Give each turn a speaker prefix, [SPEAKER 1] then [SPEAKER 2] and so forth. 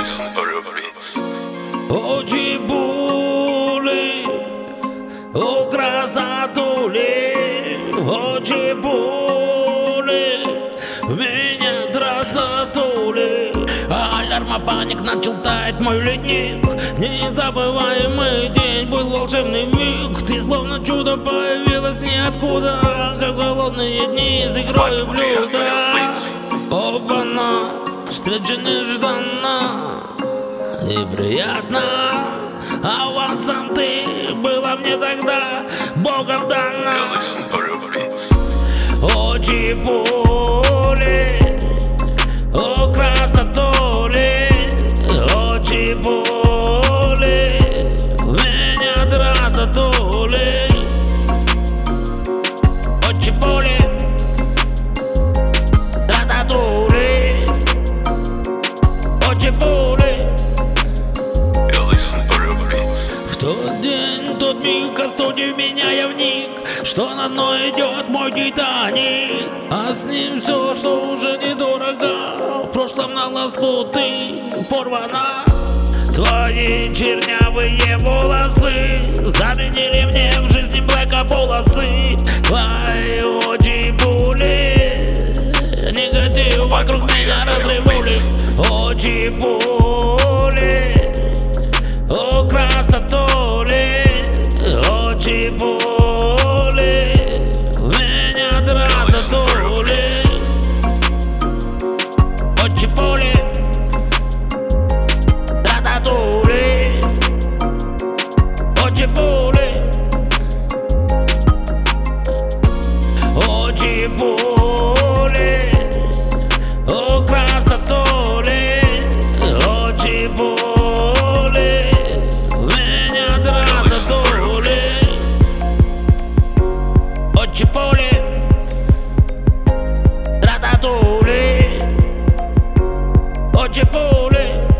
[SPEAKER 1] listen for your feet. Очі були, меня дрататули. Алярма паник начал таять мой ледник, незабываемый день был волшебный миг. Ты словно чудо появилась ниоткуда, как голодные дни из игрой в блюда. Опа-на! Встреча нежданна и приятно А вот сам ты была мне тогда Богом дана. Очи пули Очи пули. В тот день, тот миг, остудив меня я вник Что на дно идет мой титаник А с ним все, что уже недорого В прошлом на лоскуты порвана. Твои чернявые волосы Заменили мне в жизни блэка полосы. Твои очи пули Негатив вокруг меня Очи пули о, красотули, oggi pole